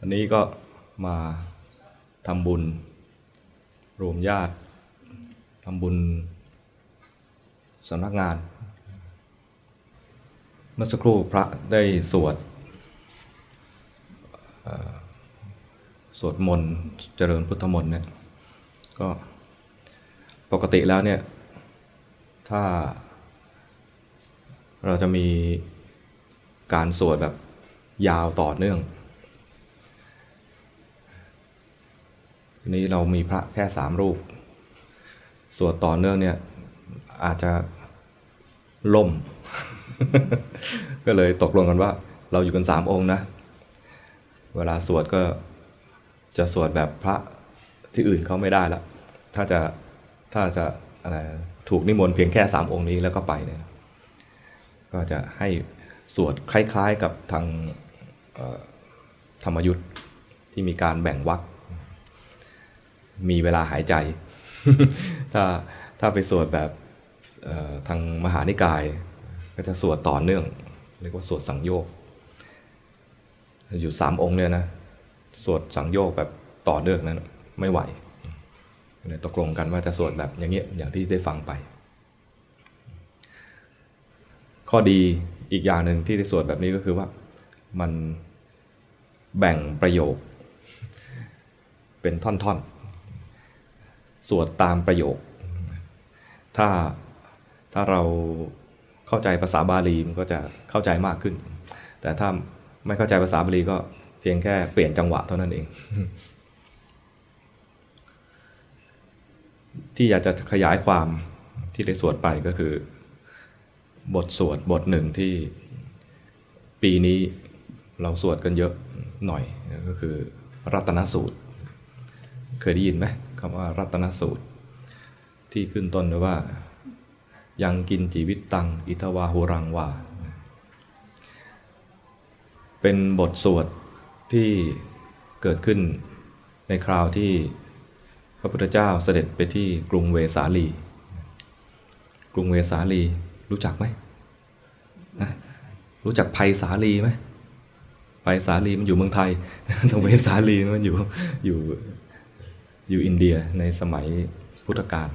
อันนี้ก็มาทำบุญ รวมญาติทำบุญสำนักงาน เมื่อสักครู่พระได้สวดสวดมนต์เจริญพุทธมนต์เนี่ยก็ปกติแล้วเนี่ยถ้าเราจะมีการสวดแบบยาวต่อเนื่อง นี้เรามีพระแค่สามรูป สวดต่อเนื่องเนี่ยอาจจะล่ม ก็เลยตกลงกันว่า เราอยู่กันสามองค์นะ เวลาสวดก็จะสวดแบบพระที่อื่นเขาไม่ได้ละ ถ้าจะถ้าจะอะไรถูกนิมนต์เพียงแค่สามองค์นี้แล้วก็ไปเนี่ย ก็จะให้สวดคล้ายๆกับทางธรรมยุทธ์ที่มีการแบ่งวรรค มีเวลาหายใจ ถ้าถ้าไปสวดแบบทางมหานิกาย ก็จะสวดต่อเนื่อง เรียกว่าสวดสังโยก อยู่สามองค์เนี่ยนะ สวดสังโยกแบบต่อเนื่องนั้นไม่ไหวเลยตกลงกันว่าจะสวดแบบอย่างเงี้ยอย่างที่ได้ฟังไป ข้อดีอีกอย่างหนึ่งที่ได้สวดแบบนี้ก็คือว่ามันแบ่งประโยคเป็นท่อนๆ สวดตามประโยค ถ้าถ้าเราเข้าใจภาษาบาลีมันก็จะเข้าใจมากขึ้น แต่ถ้าไม่เข้าใจภาษาบาลีก็เพียงแค่เปลี่ยนจังหวะเท่านั้นเอง ที่อยากจะขยายความที่ได้สวดไปก็คือ บทสวดบทหนึ่งที่ปีนี้เราสวดกันเยอะหน่อยก็คือ รัตนสูตร เคยได้ยินไหม คำว่ารัตนสูตร ที่ขึ้นต้นวยว่า ยังกินจีวิตตัง อิทวาหุรังวา เป็นบทสวดที่เกิดขึ้นในคราวที่พระพุทธเจ้าเสด็จไปที่กรุงเวสาลี กรุงเวสาลีรู้จักไหมนะรู้จักภัยสาลีไหมภัยสาลีมันอยู่เมืองไทยตรงเวสาลีมันอยู่อยู่ อยู่อินเดียในสมัยพุทธกาล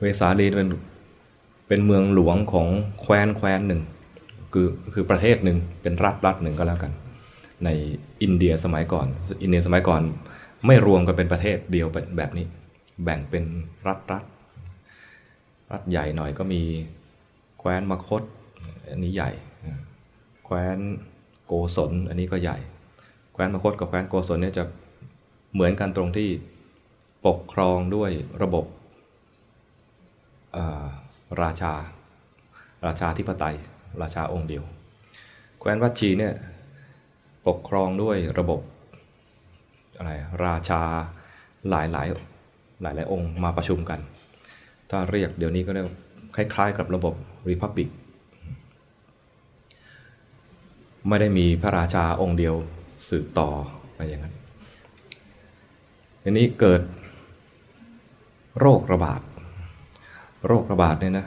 เวสาลีเป็นเป็นเมืองหลวงของแคว้นแคว้นหนึ่ง คือคือประเทศหนึ่งเป็นรัฐรัฐหนึ่งก็แล้วกัน ในอินเดียสมัยก่อน อินเดียสมัยก่อนไม่รวมกันเป็นประเทศเดียวแบบนี้ แบ่งเป็นรัฐรัฐรัฐใหญ่หน่อยก็มีแคว้นมคตอันนี้ใหญ่ แคว้นโกศลอันนี้ก็ใหญ่ แคว้นมคตกับแคว้นโกศลเนี่ยจะ เหมือนกันตรงที่ปกครองด้วยระบบราชา ราชาธิปไตย ราชาองค์เดียว แคว้นวัดชีเนี่ยปกครองด้วยระบบอะไรราชาหลายหลายหลายหลายองค์มาประชุมกัน ถ้าเรียกเดี๋ยวนี้ก็เรียกคล้ายๆ กับระบบริพับบิกไม่ได้มีพระราชาองค์เดียวสืบต่อไปอย่างนั้น ทีนี้เกิดโรคระบาด โรคระบาดเนี่ยนะ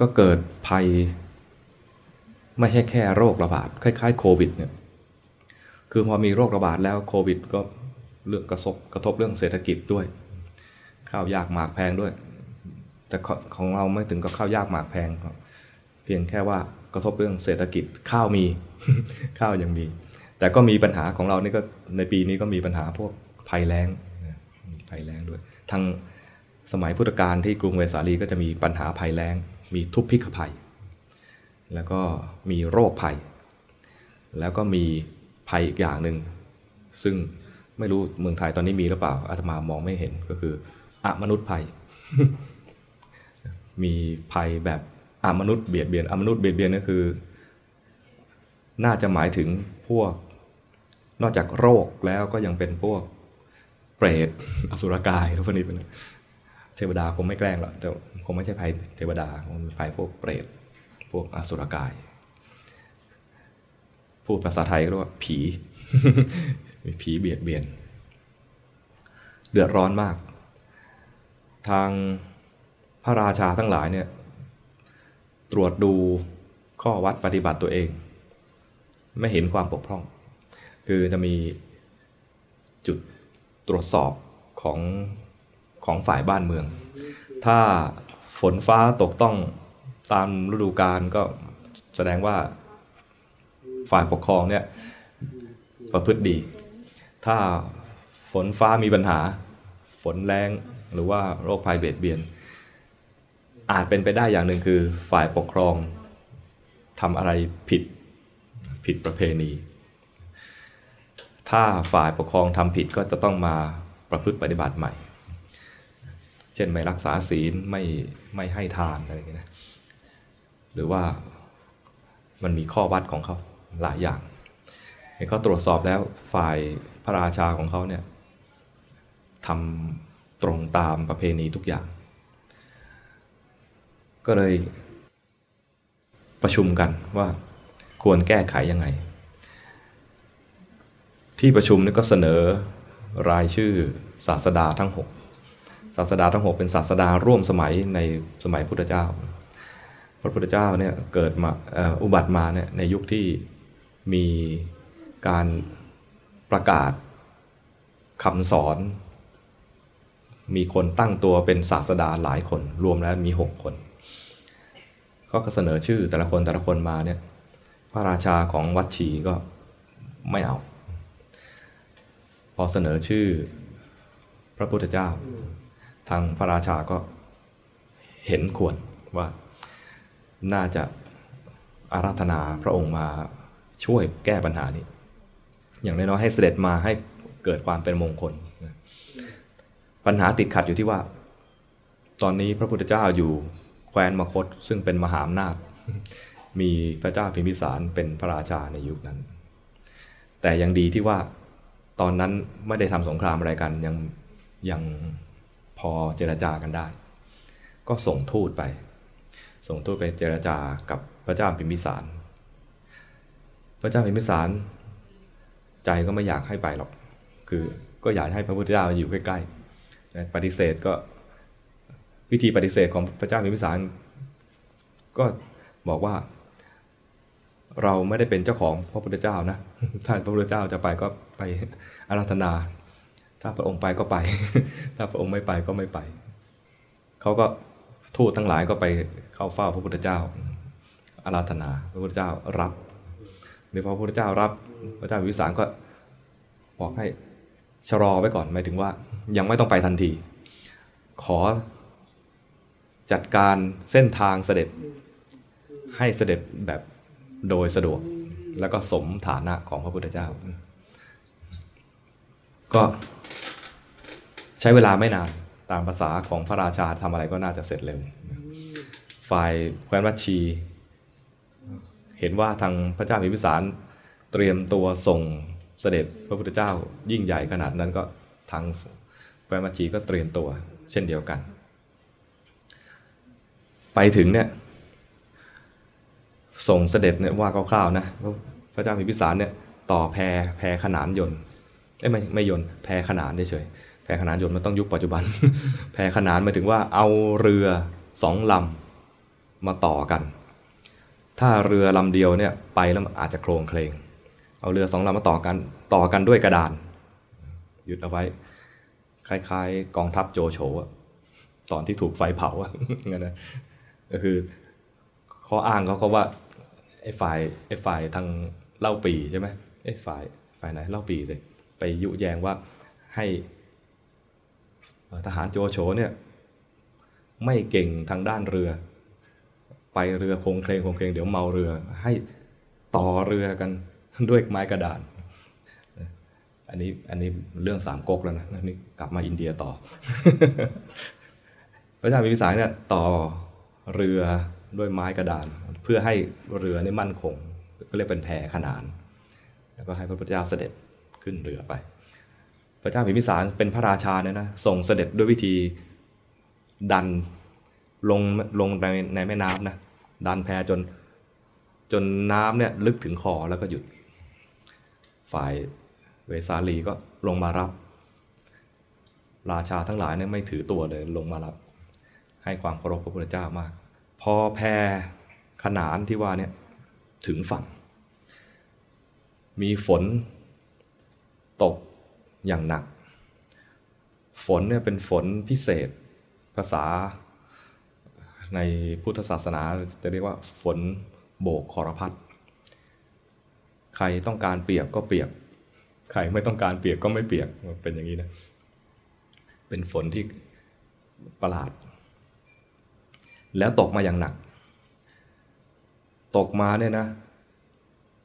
ก็เกิดภัย ไม่ใช่แค่โรคระบาด คล้ายๆโควิดเนี่ยคือพอมีโรคระบาดแล้วโควิดก็เรื่องกระทบกระทบเรื่องเศรษฐกิจด้วย ข้าวยากหมากแพงด้วย แต่ของเราไม่ถึงกับข้าวยากหมากแพงเพียงแค่ว่ากระทบเรื่องเศรษฐกิจข้าวมี ข้าวยังมี แต่ก็มีปัญหาของเรานี่ก็ในปีนี้ก็มีปัญหาพวกภัยแล้งภัยแล้งด้วยทางสมัยพุทธกาลที่กรุงเวสาลีก็จะมีปัญหาภัยแล้ง มีทุพพิกภัย แล้วก็มีโรคภัย แล้วก็มีภัยอีกอย่างหนึ่งซึ่งไม่รู้เมืองไทยตอนนี้มีหรือเปล่าอาตมามองไม่เห็นก็คืออมนุษย์ภัย มีภัยแบบอมนุษย์เบียดเบียนอมนุษย์เบียดเบียนก็คือ น่าจะหมายถึงพวก นอกจากโรคแล้วก็ยังเป็นพวกเปรตอสุรกายทุกพวกนี้เป็นเทวดาคงไม่แกล้งหรอกแต่คงไม่ใช่ภัยเทวดาคงเป็นภัยพวกเปรตพวกอสุรกาย พูดภาษาไทยก็เรียกว่าผีมีผีเบียดเบียน เดือดร้อนมาก ทางพระราชาทั้งหลายเนี่ยตรวจดูข้อวัดปฏิบัติตัวเอง ไม่เห็นความปกพร่อง คือจะมีจุดตรวจสอบของของฝ่ายบ้านเมือง ถ้าฝนฟ้าตกต้องตามฤดูกาลก็แสดงว่าฝ่ายปกครองเนี่ยประพฤติดี ถ้าฝนฟ้ามีปัญหา ฝนแรงหรือว่าโรคภัยเบียดเบียน อาจเป็นไปได้อย่างหนึ่งคือฝ่ายปกครองทำอะไรผิดผิดประเพณี ถ้าฝ่ายปกครองทำผิดก็จะต้องมาประพฤติปฏิบัติใหม่ เช่นไม่รักษาศีลไม่ไม่ให้ทานอะไรอย่างนี้นะหรือว่ามันมีข้อวัดของเขาหลายอย่างเขาตรวจสอบแล้วฝ่ายพระราชาของเขาเนี่ยทำตรงตามประเพณีทุกอย่าง ก็เลยประชุมกันว่าควรแก้ไขยังไง ที่ประชุมนี่ก็เสนอรายชื่อศาสดาทั้ง 6 ศาสดาทั้ง 6 เป็นศาสดาร่วมสมัยในสมัยพุทธเจ้า พระพุทธเจ้าเนี่ยเกิดมาอุบัติมาเนี่ยในยุคที่มีการประกาศคำสอน มีคนตั้งตัวเป็นศาสดาหลายคน รวมแล้วมี 6 คนก็เสนอชื่อแต่ละคนแต่ละคนมาเนี่ยพระราชาของวัดชีก็ไม่เอา พอเสนอชื่อพระพุทธเจ้า ทางพระราชาก็เห็นควรว่าน่าจะอาราธนาพระองค์มาช่วยแก้ปัญหานี้ อย่างน้อยๆให้เสด็จมาให้เกิดความเป็นมงคล ปัญหาติดขัดอยู่ที่ว่า ตอนนี้พระพุทธเจ้าอยู่แคว้นมคตซึ่งเป็นมหาอำนาจ มีพระเจ้าพิมพิสารเป็นพระราชาในยุคนั้น แต่ยังดีที่ว่า ตอนนั้นไม่ได้ทำสงครามอะไรกันยังยังพอเจรจากันได้ ก็ส่งทูตไป ส่งทูตไปเจรจากับพระเจ้าพิมพิสาร พระเจ้าพิมพิสาร ใจก็ไม่อยากให้ไปหรอก คือก็อยากให้พระพุทธเจ้าอยู่ใกล้ๆปฏิเสธก็วิธีปฏิเสธของพระเจ้าพิมพิสาร ก็บอกว่า เราไม่ได้เป็นเจ้าของพระพุทธเจ้านะ ถ้าพระพุทธเจ้าจะไปก็ไปอาราธนา ถ้าพระองค์ไปก็ไป ถ้าพระองค์ไม่ไปก็ไม่ไป เขาก็ทูตทั้งหลายก็ไปเข้าเฝ้าพระพุทธเจ้า อาราธนา พระพุทธเจ้ารับเมื่อพระพุทธเจ้ารับ พระเจ้าวิสารก็บอกให้ชะลอไว้ก่อน หมายถึงว่ายังไม่ต้องไปทันที ขอจัดการเส้นทางเสด็จให้เสด็จแบบ โดยสะดวก แล้วก็สมฐานะของพระพุทธเจ้า ก็ใช้เวลาไม่นานตามภาษาของพระราชาทำอะไรก็น่าจะเสร็จเร็ว ฝ่ายแคว้นวัชี เห็นว่าทางพระเจ้าพิมพิสารเตรียมตัวส่งเสด็จพระพุทธเจ้ายิ่งใหญ่ขนาดนั้นก็ทางแคว้นวัชีก็เตรียมตัว เช่นเดียวกัน ไปถึงเนี่ย ส่งเสด็จเนี่ยว่าคร่าวๆนะพระเจ้าพิมพิสารเนี่ยต่อแพแพขนานยนต์เอ้ไม่ไม่ยนต์แพขนานเฉยแพขนานยนต์มันต้องยุคปัจจุบัน แพขนานหมายถึงว่าเอาเรือสองลำมาต่อกัน ถ้าเรือลำเดียวเนี่ยไปแล้วอาจจะโครงเคลงเอาเรือสองลำมาต่อกันต่อกันด้วยกระดานหยึดเอาไว้ คล้ายๆ กองทัพโจโฉตอนที่ถูกไฟเผางั้นนะก็คือข้ออ้างเขาเขาว่า ไอ้ฝ่ายไอ้ฝ่ายทางเล่าปีใช่ไหมไอ้ฝ่ายฝ่ายไหนเล่าปีเลยไปยุแยงว่าให้ทหารโจโฉเนี่ยไม่เก่งทางด้านเรือ ไปเรือคงเคลงคงเคลงเดี๋ยวเมาเรือ ให้ต่อเรือกันด้วยไม้กระดาน อันนี้อันนี้เรื่องสามก๊กแล้วนะนี่กลับมาอินเดียต่อ พระเจ้าพิมพิสารเนี่ยต่อเรือ ด้วยไม้กระดาน เพื่อให้เรือนี่มั่นคง ก็เรียกเป็นแพขนาน แล้วก็ให้พระพุทธเจ้าเสด็จขึ้นเรือไป พระเจ้าพิมพิสารเป็นพระราชาเนี่ยนะส่งเสด็จด้วยวิธีดันลงลงในในแม่น้ำนะดันแพจนจนน้ำเนี่ยลึกถึงคอแล้วก็หยุด ฝ่ายเวสาลีก็ลงมารับ ราชาทั้งหลายเนี่ยไม่ถือตัวเลยลงมารับ ให้ความเคารพพระพุทธเจ้ามาก พอแพขนานที่ว่าเนี่ยถึงฝั่ง มีฝนตกอย่างหนัก ฝนเนี่ยเป็นฝนพิเศษ ภาษาในพุทธศาสนาจะเรียกว่าฝนโบกคอรพัดใครต้องการเปียกก็เปียก ใครไม่ต้องการเปียกก็ไม่เปียก เป็นอย่างนี้นะ เป็นฝนที่ประหลาด แล้วตกมาอย่างหนัก ตกมาเนี่ยนะ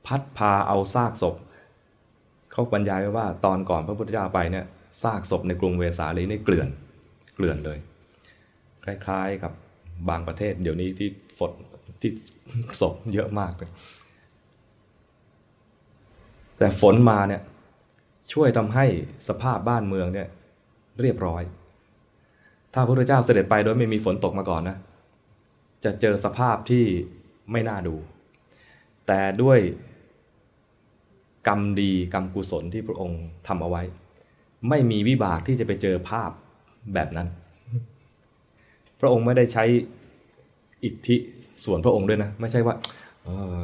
พัดพาเอาซากศพ เขาบรรยายไว้ว่าตอนก่อนพระพุทธเจ้าไปเนี่ยซากศพในกรุงเวสาลีนี่เกลื่อนเกลื่อนเลย คล้ายๆกับบางประเทศ เดี๋ยวนี้ที่ฝนที่ศพเยอะมากเลยแต่ฝนมาเนี่ยช่วยทำให้สภาพบ้านเมืองเนี่ยเรียบร้อย ถ้าพระพุทธเจ้าเสด็จไปโดยไม่มีฝนตกมาก่อนนะ จะเจอสภาพที่ไม่น่าดู แต่ด้วยกรรมดีกรรมกุศลที่พระองค์ทำเอาไว้ ไม่มีวิบากที่จะไปเจอภาพแบบนั้น พระองค์ไม่ได้ใช้อิทธิส่วนพระองค์ด้วยนะ ไม่ใช่ว่าเออ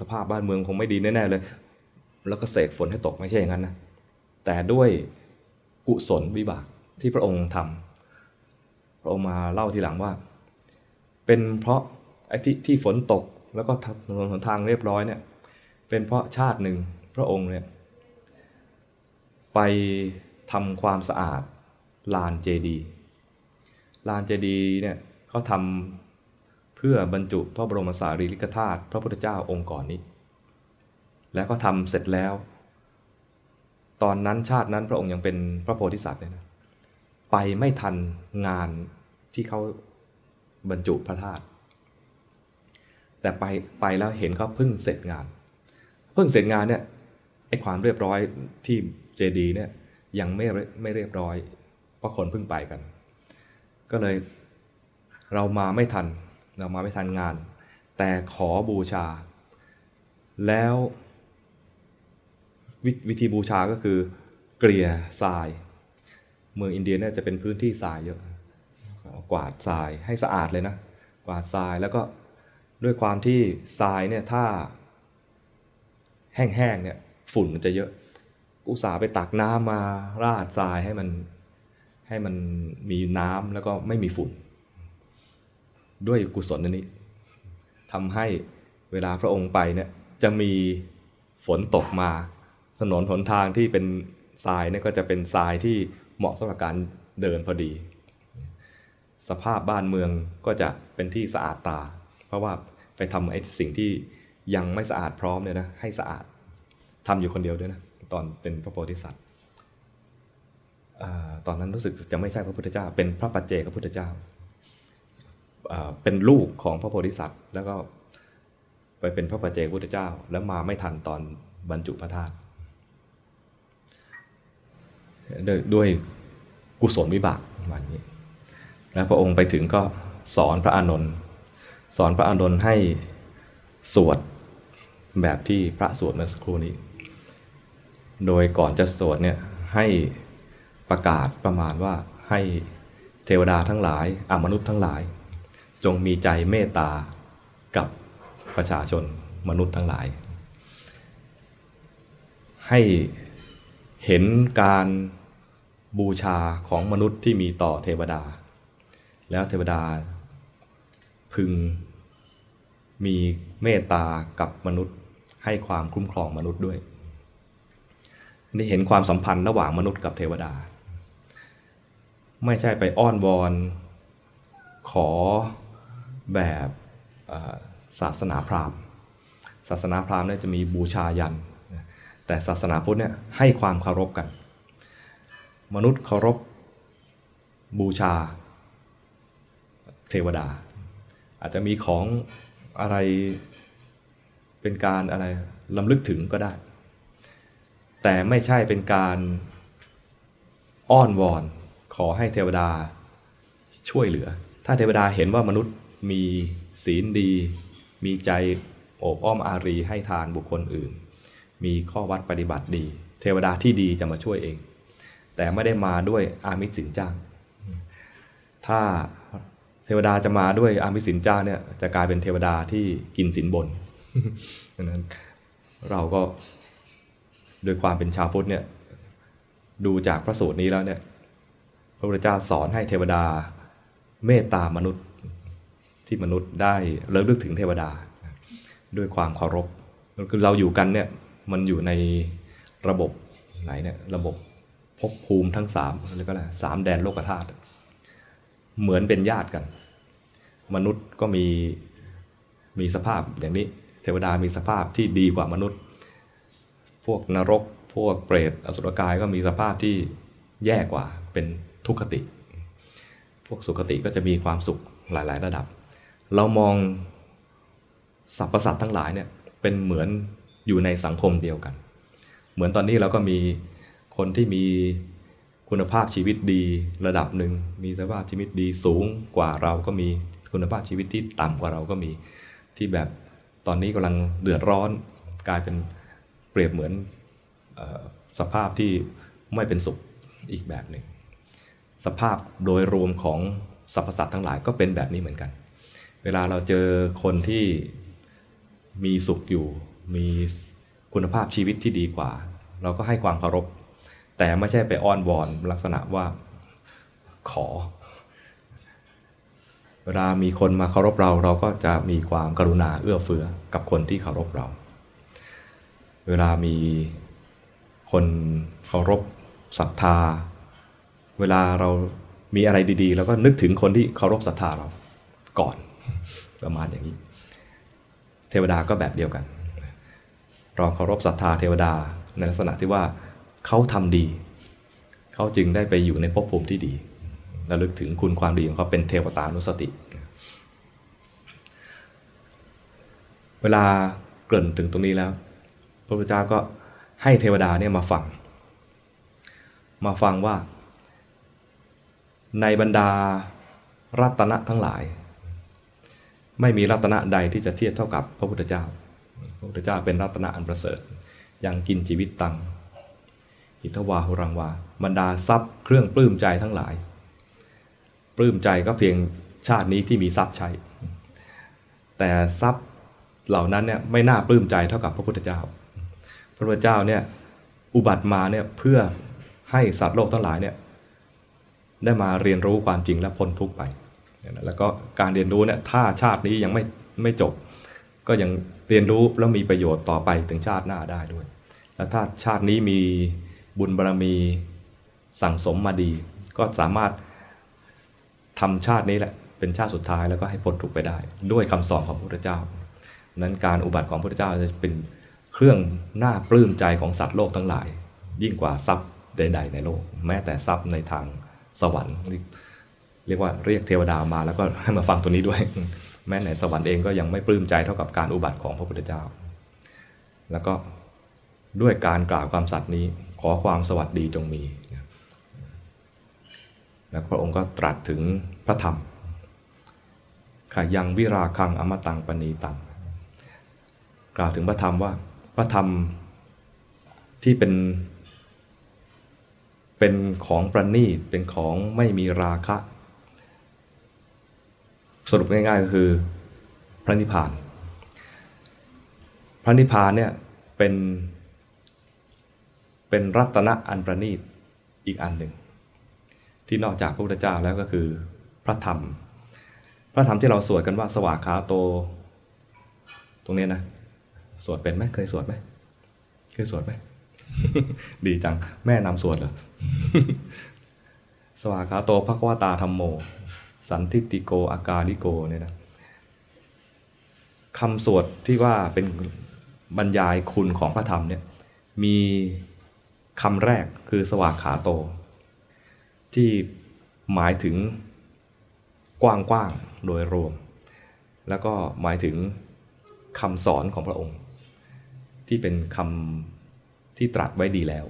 สภาพบ้านเมืองคงไม่ดีแน่ๆเลย แล้วก็เสกฝนให้ตกไม่ใช่อย่างนั้นนะแต่ด้วยกุศลวิบากที่พระองค์ทำพระองค์มาเล่าทีหลังว่า เป็นเพราะไอ้ที่ที่ฝนตกแล้วก็ถนนหนทางเรียบร้อยเนี่ย เป็นเพราะชาติหนึ่งพระองค์เนี่ยไปทำความสะอาดลานเจดีลานเจดีเนี่ยเขาทำเพื่อบรรจุพระบรมสารีริกธาตุพระพุทธเจ้าองค์ก่อนนี้ แล้วก็ทำเสร็จแล้ว ตอนนั้นชาตินั้นพระองค์ยังเป็นพระโพธิสัตว์เลยนะไปไม่ทันงานที่เขา บรรจุพระธาตุแต่ไปไปแล้วเห็นเขาเพิ่งเสร็จงาน เพิ่งเสร็จงานเนี่ยไอ้ความเรียบร้อยที่เจดีเนี่ยยังไม่ไม่เรียบร้อย เพราะคนเพิ่งไปกัน ก็เลยเรามาไม่ทันเรามาไม่ทันงาน แต่ขอบูชา แล้วววิธีบูชาก็คือเกลี่ยทราย เมืองอินเดียเนี่ยจะเป็นพื้นที่ทรายเยอะ กวาดทรายให้สะอาดเลยนะ กวาดทรายแล้วก็ด้วยความที่ทรายเนี่ยถ้า แห้งๆเนี่ยฝุ่นมันจะเยอะอุตส่าห์ไปตักน้ำมาราดทรายให้มันให้มันมีน้ำแล้วก็ไม่มีฝุ่น ด้วยกุศลนี้ทำให้เวลาพระองค์ไปเนี่ยจะมีฝนตกมา ถนนหนทางที่เป็นทรายเนี่ยก็จะเป็นทรายที่เหมาะสำหรับการเดินพอดี สภาพบ้านเมืองก็จะเป็นที่สะอาดตา เพราะว่าไปทำไอ้สิ่งที่ยังไม่สะอาดพร้อมเนี่ยนะให้สะอาดทำอยู่คนเดียวด้วยนะตอนเป็นพระโพธิสัตว์ตอนนั้นรู้สึกจะไม่ใช่พระพุทธเจ้า เป็นพระปัจเจกพระพุทธเจ้าเป็นลูกของพระโพธิสัตว์ แล้วก็ไปเป็นพระปัจเจกพุทธเจ้า แล้วมาไม่ทันตอนบรรจุพระธาตุด้วยกุศลวิบากวัน แล้วพระองค์ไปถึงก็สอนพระอานนท์สอนพระอานนท์ให้สวดแบบที่พระสวดเมื่อสักครู่นี้ โดยก่อนจะสวดเนี่ยให้ประกาศประมาณว่าให้เทวดาทั้งหลายอมนุษย์ทั้งหลาย จงมีใจเมตตากับประชาชนมนุษย์ทั้งหลาย ให้เห็นการบูชาของมนุษย์ที่มีต่อเทวดา แล้วเทวดา พึงมีเมตตากับมนุษย์ให้ความคุ้มครองมนุษย์ด้วย นี่เห็นความสัมพันธ์ระหว่างมนุษย์กับเทวดา ไม่ใช่ไปอ้อนวอน ขอแบบศาสนาพราหมณ์ ศาสนาพราหมณ์เนี่ยจะมีบูชายัน แต่ศาสนาพุทธเนี่ยให้ความเคารพกัน มนุษย์เคารพบูชา เทวดา อาจจะมีของอะไรเป็นการอะไรลำลึกถึงก็ได้ แต่ไม่ใช่เป็นการอ้อนวอนขอให้เทวดาช่วยเหลือ ถ้าเทวดาเห็นว่ามนุษย์มีศีลดี มีใจโอบอ้อมอารีให้ทานบุคคลอื่น มีข้อวัดปฏิบัติดี เทวดาที่ดีจะมาช่วยเอง แต่ไม่ได้มาด้วยอามิสสินจ้าง ถ้า เทวดาจะมาด้วยอามิสินจ้าเนี่ยจะกลายเป็นเทวดาที่กินสินบนดังนั้นเราก็โดยความเป็นชาวพุทธเนี่ยดูจากพระสูตรนี้แล้วเนี่ยพระพุทธเจ้าสอนให้เทวดาเมตตามนุษย์ที่มนุษย์ได้เลิกลึกถึงเทวดา ด้วยความเคารพคือเราอยู่กันเนี่ยมันอยู่ในระบบไหนเนี่ยระบบภพภูมิทั้งสามเรียกว่าอะไรสามแดนโลกธาตุ เหมือนเป็นญาติกัน มนุษย์ก็มีมีสภาพอย่างนี้ เทวดามีสภาพที่ดีกว่ามนุษย์ พวกนรก พวกเปรตอสุรกายก็มีสภาพที่แย่กว่าเป็นทุกขติ พวกสุขติก็จะมีความสุขหลาย ๆ ระดับ เรามองสรรพสัตว์ทั้งหลายเนี่ยเป็นเหมือนอยู่ในสังคมเดียวกัน เหมือนตอนนี้เราก็มีคนที่มี คุณภาพชีวิตดีระดับหนึ่ง มีสภาพชีวิตดีสูงกว่าเราก็มีคุณภาพชีวิตที่ต่ำกว่าเราก็มี ที่แบบตอนนี้กำลังเดือดร้อน กลายเป็นเปรียบเหมือนอสภาพที่ไม่เป็นสุขอีกแบบหนึ่งสภาพโดยรวมของสรรพสัตว์ทั้งหลายก็เป็นแบบนี้เหมือนกัน เวลาเราเจอคนที่มีสุขอยู่ มีคุณภาพชีวิตที่ดีกว่า เราก็ให้ความเคารพ แต่ไม่ใช่ไปอ้อนวอนลักษณะว่าขอ เวลามีคนมาเคารพเราเราก็จะมีความกรุณาเอื้อเฟื้อกับคนที่เคารพเรา เวลามีคนเคารพศรัทธา เวลาเรามีอะไรดีๆ แล้วก็นึกถึงคนที่เคารพศรัทธาเราก่อนประมาณอย่างนี้ เทวดาก็แบบเดียวกัน เราเคารพศรัทธาเทวดาในลักษณะที่ว่า เขาทำดี เขาจึงได้ไปอยู่ในภพภูมิที่ดีระลึกถึงคุณความดีของเขาเป็นเทวตานุสติ เวลาเกริ่นถึงตรงนี้แล้ว พระพุทธเจ้าก็ให้เทวดาเนี่ยมาฟัง มาฟังว่า ในบรรดารัตนะทั้งหลาย ไม่มีรัตนะใดที่จะเทียบเท่ากับพระพุทธเจ้า พระพุทธเจ้าเป็นรัตนะอันประเสริฐ ยังกินชีวิตตัง อิทวาหุรังวาบรรดาทรัพย์เครื่องปลื้มใจทั้งหลาย ปลื้มใจก็เพียงชาตินี้ที่มีทรัพย์ใช้ แต่ทรัพย์เหล่านั้นเนี่ยไม่น่าปลื้มใจเท่ากับพระพุทธเจ้า พระพุทธเจ้าเนี่ยอุบัติมาเนี่ยเพื่อให้สัตว์โลกทั้งหลายเนี่ยได้มาเรียนรู้ความจริงและพ้นทุกข์ไป แล้วก็การเรียนรู้เนี่ยถ้าชาตินี้ยังไม่ไม่จบ ก็ยังเรียนรู้แล้วมีประโยชน์ต่อไปถึงชาติหน้าได้ด้วย แล้วถ้าชาตินี้มี บุญบารรมีสั่งสมมาดี ก็สามารถทำชาตินี้แหละเป็นชาติสุดท้ายแล้วก็ให้พ้นทุกข์ไปได้ ด้วยคำสอนของพระพุทธเจ้า นั้นการอุบัติของพระพุทธเจ้าจะเป็นเครื่องน่าปลื้มใจของสัตว์โลกทั้งหลาย ยิ่งกว่าทรัพย์ใด ๆ ในโลก แม้แต่ทรัพย์ในทางสวรรค์ เรียกว่าเรียกเทวดามาแล้วก็ให้มาฟังตัวนี้ด้วย แม้ในสวรรค์เองก็ยังไม่ปลื้มใจเท่ากับการอุบัติของพระพุทธเจ้า แล้วก็ด้วยการกล่าวความสัตย์นี้ อความสวัสดีจงมี แล้วพระองค์ก็ตรัสถึงพระธรรมขยังวิราคังอมตังปณีตัง กล่าวถึงพระธรรมว่าพระธรรมที่เป็น เป็นของประณีตเป็นของไม่มีราคะ สรุปง่ายๆก็คือพระนิพพาน พระนิพพานเนี่ยเป็น เป็นรัตนะอันประณีตอีกอันหนึ่ง ที่นอกจากพระพุทธเจ้าแล้วก็คือพระธรรม พระธรรมที่เราสวดกันว่าสวากขาโต ตรงนี้นะ สวดเป็นไหมเคยสวดไหมเคยสวดไหมดีจัง แม่นำสวดเหรอสวากขาโตภควตาธรรมโม สันทิติโกอากาลิโกเนี่ยนะคำสวดที่ว่าเป็นบรรยายคุณของพระธรรมเนี่ยมี คำแรกคือสวากขาโต ที่หมายถึงกว้างๆโดยรวม แล้วก็หมายถึงคำสอนของพระองค์ ที่เป็นคำที่ตรัสไว้ดีแล้ว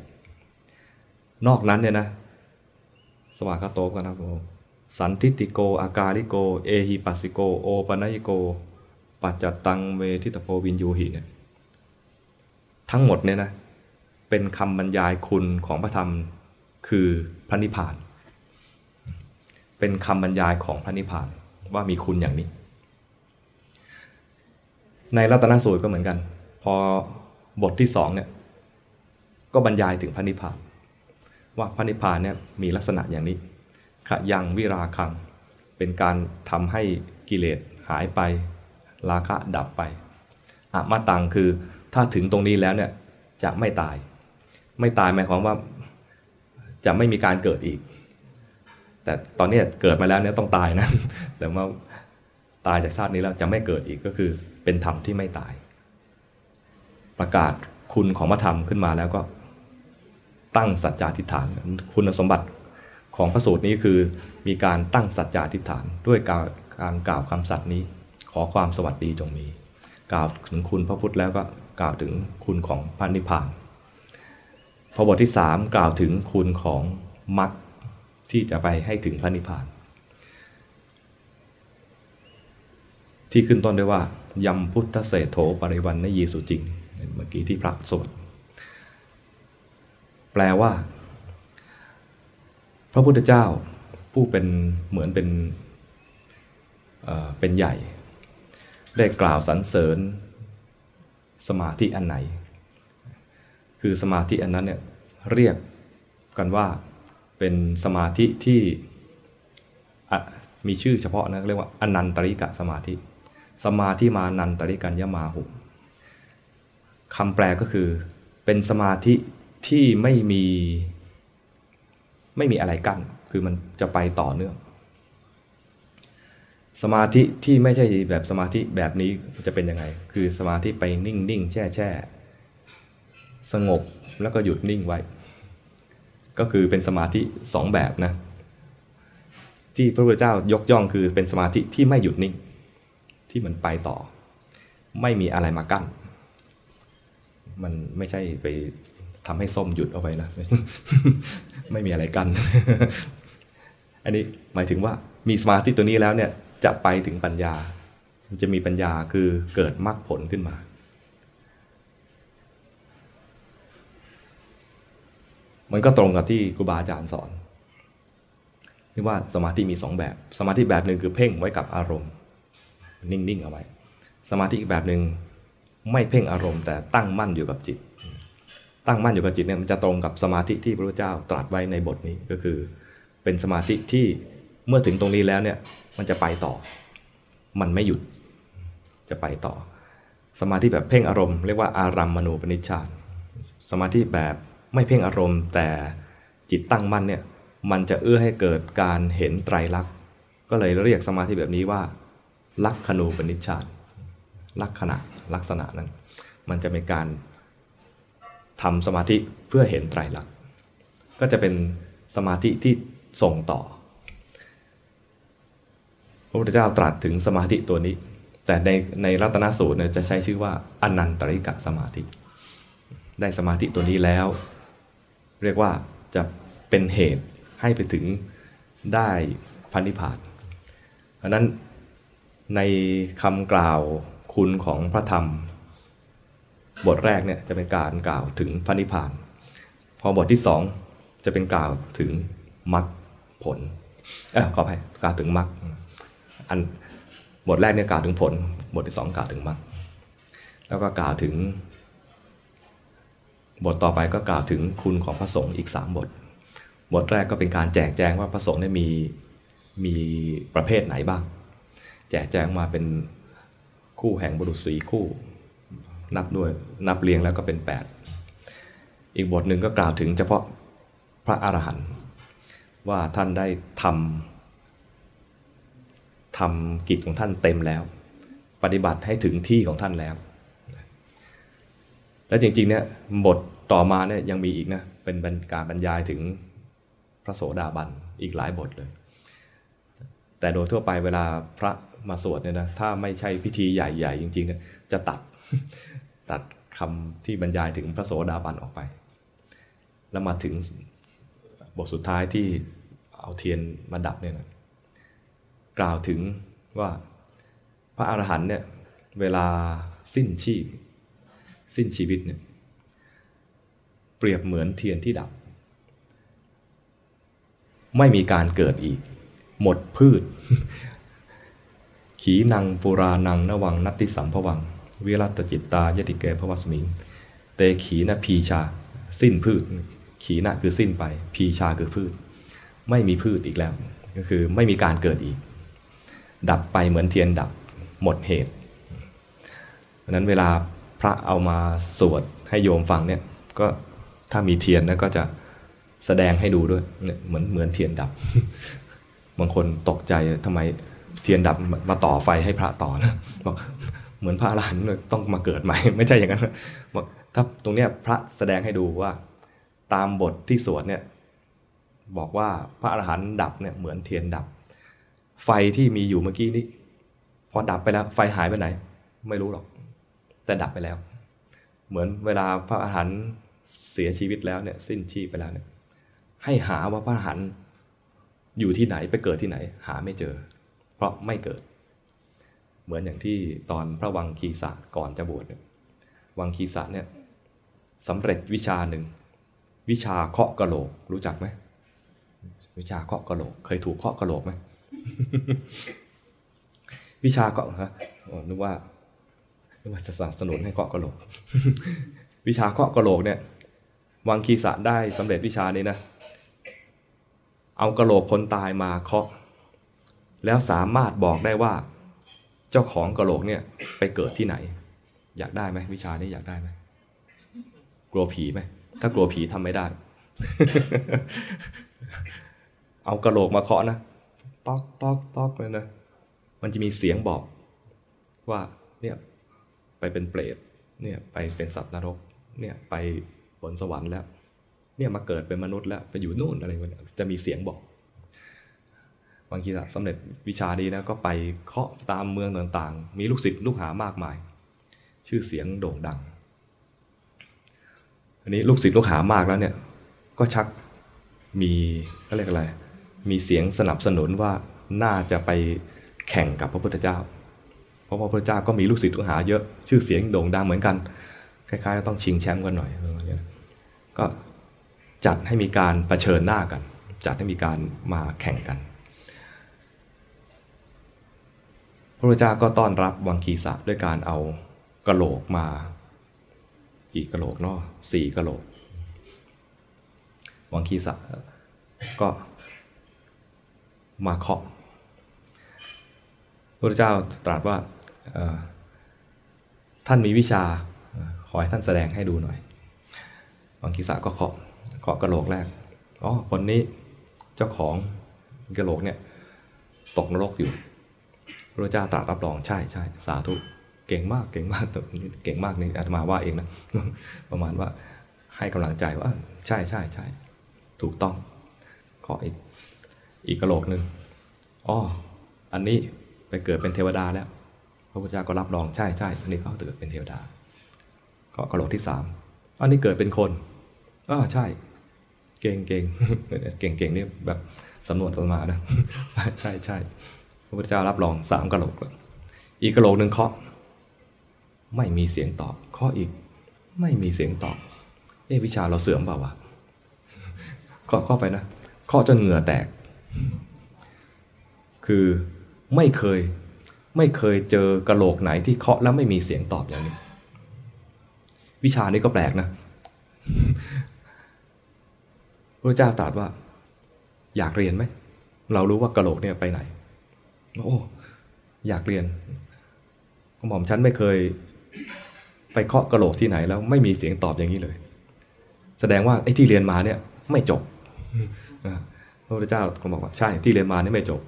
นอกนั้นเนี่ยนะสวากขาโตกันนะสันทิติโก อากาลิโก เอหิปัสสิโก โอปนัยโก ปัจจตังเวทิตโพวินยูหิเนี่ยทั้งหมดเนี่ยนะ เป็นคำบรรยายคุณของพระธรรมคือพระนิพพาน เป็นคำบรรยายของพระนิพพานว่ามีคุณอย่างนี้ ในรัตนสูตรก็เหมือนกัน พอบทที่สองเนี่ยก็บรรยายถึงพระนิพพาน ว่าพระนิพพานเนี่ยมีลักษณะอย่างนี้ขยังวิราคัง เป็นการทำให้กิเลสหายไป ราคะดับไปอะมาตังคือถ้าถึงตรงนี้แล้วเนี่ยจะไม่ตาย ไม่ตายหมายความว่าจะไม่มีการเกิดอีก แต่ตอนนี้เกิดมาแล้วเนี่ยต้องตายนะแต่ว่าตายจากชาตินี้แล้วจะไม่เกิดอีกก็คือเป็นธรรมที่ไม่ตาย ประกาศคุณของพระธรรมขึ้นมาแล้วก็ตั้งสัจจาธิฐาน คุณสมบัติของพระสูตรนี้คือมีการตั้งสัจจาธิฐาน ด้วยการการกล่าวคำสัตย์นี้ ขอความสวัสดีจงมี กล่าวถึงคุณพระพุทธแล้วก็กล่าวถึงคุณของพระนิพพาน พอบทที่ 3 กล่าวถึงคุณของมรรคที่จะไปให้ถึงพระนิพพาน ที่ขึ้นต้นด้วยว่ายำพุทธเศโถปริวันนยีสุจริงเมื่อกี้ที่พระสวดแปลว่า พระพุทธเจ้าผู้เป็นเหมือนเป็นเป็นใหญ่ ได้กล่าวสรรเสริญสมาธิอันไหน คือสมาธิอันนั้นเนี่ยเรียกกันว่าเป็นสมาธิที่มีชื่อเฉพาะนะเรียกว่าอนันตริกะสมาธิ สมาธิมานันตริกัญญมาหุคำแปลก็คือเป็นสมาธิที่ไม่มีไม่มีอะไรกั้นคือมันจะไปต่อเนื่อง สมาธิที่ไม่ใช่แบบสมาธิแบบนี้จะเป็นยังไง คือสมาธิไปนิ่งนิ่งแช่แช่ สงบแล้วก็หยุดนิ่งไว้ ก็คือเป็นสมาธิสองแบบนะที่พระพุทธเจ้ายกย่องคือเป็นสมาธิที่ไม่หยุดนิ่ง ที่มันไปต่อ ไม่มีอะไรมากั้น มันไม่ใช่ไปทำให้ส้มหยุดเอาไว้นะ ไม่มีอะไรกั้นอันนี้หมายถึงว่ามีสมาธิตัวนี้แล้วเนี่ยจะไปถึงปัญญามันจะมีปัญญาคือเกิดมรรคผลขึ้นมา มันก็ตรงกับที่ครูบาอาจารย์สอนที่ว่าสมาธิมีสองแบบ สมาธิแบบหนึ่งคือเพ่งไว้กับอารมณ์ นิ่งๆเอาไว้ สมาธิอีกแบบหนึ่งไม่เพ่งอารมณ์ แต่ตั้งมั่นอยู่กับจิต ตั้งมั่นอยู่กับจิตเนี่ยมันจะตรงกับสมาธิที่พระพุทธเจ้าตรัสไว้ในบทนี้ก็คือ เป็นสมาธิที่เมื่อถึงตรงนี้แล้วเนี่ยมันจะไปต่อ มันไม่หยุดจะไปต่อ สมาธิแบบเพ่งอารมณ์เรียกว่าอารัมมณูปนิชฌานสมาธิแบบ ไม่เพ่งอารมณ์ แต่จิตตั้งมั่นเนี่ยมันจะเอื้อให้เกิดการเห็นไตรลักษณ์ก็เลยเรียกสมาธิแบบนี้ว่า ลักขณูปนิชฌานลักษณะลักษณะนั้น มันจะเป็นการทำสมาธิเพื่อเห็นไตรลักษณ์ก็จะเป็นสมาธิที่ส่งต่อ พระพุทธเจ้าตรัสถึงสมาธิตัวนี้ แต่ในในรัตนสูตรเนี่ยจะใช้ชื่อว่าอนันตริกะสมาธิ ได้สมาธิตัวนี้แล้ว เรียกว่าจะเป็นเหตุให้ไปถึงได้พันธิพานเพราะนั้นในคำกล่าวคุณของพระธรรม บทแรกเนี่ยจะเป็นการกล่าวถึงพระนิพานพอบทที่สองจะเป็นกล่าวถึงมรรคผลเออขออภัยกล่าวถึงมรรคอันบทแรกเนี่ยกล่าวถึงผล บทที่สองกล่าวถึงมรรคแล้วก็กล่าวถึง บทต่อไปก็กล่าวถึงคุณของพระสงฆ์อีกสามบท บทแรกก็เป็นการแจกแจงว่าพระสงฆ์เนี่ยมีมีประเภทไหนบ้าง แจกแจงมาเป็นคู่แห่งบุรุษสีคู่ นับด้วยนับเรียงแล้วก็เป็น 8 อีกบทหนึ่งก็กล่าวถึงเฉพาะพระอรหันต์ว่าท่านได้ทำทำกิจของท่านเต็มแล้ว ปฏิบัติให้ถึงที่ของท่านแล้ว และจริงๆเนี่ยบทต่อมาเนี่ยยังมีอีกนะเป็นการบรรยายถึงพระโสดาบันอีกหลายบทเลย แต่โดยทั่วไปเวลาพระมาสวดเนี่ยนะถ้าไม่ใช่พิธีใหญ่ๆ จริงๆเนี่ยจะตัดตัดคำที่บรรยายถึงพระโสดาบันออกไป แล้วมาถึงบทสุดท้ายที่เอาเทียนมาดับเนี่ยนะกล่าวถึงว่าพระอรหันต์เนี่ยเวลาสิ้นชีพ สิ้นชีวิตเนี่ยเปรียบเหมือนเทียนที่ดับ ไม่มีการเกิดอีก หมดพืช ขีนังปุรานังนวังนัตติสัมภวัง วิรัตจิตตายติเกพระวสมิง เตขีนพีชา สิ้นพืช ขีณะคือสิ้นไป พีชาคือพืช ไม่มีพืชอีกแล้ว ก็คือไม่มีการเกิดอีก ดับไปเหมือนเทียนดับ หมดเหตุนั้นเวลา พระเอามาสวดให้โยมฟังเนี่ยก็ถ้ามีเทียนนะก็จะแสดงให้ดูด้วยเนี่ยเหมือนเหมือนเทียนดับ บางคนตกใจทำไมเทียนดับมาต่อไฟให้พระต่อนะบอกเหมือนพระอรหันต์ต้องมาเกิดใหม่ ไม่ใช่อย่างนั้นบอกถ้าตรงเนี้ยพระแสดงให้ดูว่า ตามบทที่สวดเนี่ยบอกว่าพระอรหันต์ดับเนี่ยเหมือนเทียนดับ ไฟที่มีอยู่เมื่อกี้นี้พอดับไปแล้วไฟหายไปไหน ไม่รู้หรอก แต่ดับไปแล้ว เหมือนเวลาพระอรหันต์เสียชีวิตแล้วเนี่ยสิ้นชีพไปแล้วเนี่ยให้หาว่าพระอรหันต์อยู่ที่ไหนไปเกิดที่ไหน หาไม่เจอ เพราะไม่เกิด เหมือนอย่างที่ตอนพระวังคีสะก่อนจะบวชเนี่ยวังคีสะเนี่ยสำเร็จวิชาหนึ่ง วิชาเคาะกะโหลกรู้จักไหมวิชาเคาะกะโหลก เคยถูกเคาะกะโหลกไหมวิชาเคาะฮะนึกว่า นึกว่าจะสนับสนุนให้เคาะกระโหลก วิชาเคาะกระโหลกเนี่ย วังคีสะได้สำเร็จวิชานี้นะ เอากระโหลกคนตายมาเคาะ แล้วสามารถบอกได้ว่า เจ้าของกระโหลกเนี่ย ไปเกิดที่ไหน อยากได้ไหมวิชานี้อยากได้ไหมกลัวผีไหมถ้ากลัวผีทำไม่ได้ เอากระโหลกมาเคาะนะต๊อกต๊อกต๊อกเลยนะมันจะมีเสียงบอกว่าเนี่ย ไปเป็นเปรตเนี่ยไปเป็นสัตว์นรกเนี่ยไปบนสวรรค์แล้วเนี่ยมาเกิดเป็นมนุษย์แล้วไปอยู่นู่นอะไรมันจะมีเสียงบอก บางทีละสำเร็จวิชาดีนะก็ไปเคาะตามเมืองต่างๆ มีลูกศิษย์ลูกหามากมาย ชื่อเสียงโด่งดัง อันนี้ลูกศิษย์ลูกหามากแล้วเนี่ยก็ชักมีก็เรียกอะไร มีเสียงสนับสนุนว่าน่าจะไปแข่งกับพระพุทธเจ้า เพราะพระพุทธเจ้าก็มีลูกศิษย์ลูกหาเยอะชื่อเสียงโด่งดังเหมือนกัน คล้ายๆต้องชิงแชมป์กันหน่อยก็จัดให้มีการรเผชิญหน้ากัน จัดให้มีการมาแข่งกัน พระพุทธเจ้าก็ต้อนรับวังคีสะด้วยการเอากระโหลกมา กี่กระโหลกเนาะสี่กระโหลก วังคีสะก็มาเคาะพระพุทธเจ้าตรัสว่า ท่านมีวิชาขอให้ท่านแสดงให้ดูหน่อยวังคีสะก็เคาะเคาะกระโหลกแรกอ๋อคนนี้เจ้าของกระโหลกเนี่ยตกนรกอยู่ พระเจ้าตรัสรับรองใช่ใช่สาธุเก่งมากเก่งมากเก่งมากนี่อาตมาว่าเองนะประมาณว่าให้กำลังใจว่าใช่ใช่ใช่ถูกต้องขออีกอีกกระโหลกหนึ่งอ๋ออันนี้ไปเกิดเป็นเทวดาแล้ว ระพุทธเจ้าก็รับรองใช่ใช่อันนี้เขาเกิดเป็นเทวดา ก็กระโหลกที่สามอันนี้เกิดเป็นคนอ๋อใช่ เก่งเก่งเก่งเก่งนี่แบบสำนวนตมานะใช่ใช่พระพุทธเจ้ารับรองสามกระโหลกอีกกระโหลกหนึ่งเคาะ ไม่มีเสียงตอบเคาะอีก ไม่มีเสียงตอบเอ๊วิชาเราเสื่อมเปล่าวะเคาะเข้าไปนะเคาะจนเหงื่อแตก คือไม่เคย ไม่เคยเจอกระโหลกไหนที่เคาะแล้วไม่มีเสียงตอบอย่างนี้ วิชานี้ก็แปลกนะพระเจ้าตรัสว่า อยากเรียนไหม เรารู้ว่ากระโหลกเนี่ยไปไหน โอ้อยากเรียนก็หม่อมฉันไม่เคยไปเคาะกระโหลกที่ไหนแล้วไม่มีเสียงตอบอย่างนี้เลย แสดงว่าไอ้ที่เรียนมาเนี่ย ไม่จบพระพุทธเจ้าก็บอกว่าใช่ที่เรียนมานี่ไม่จบ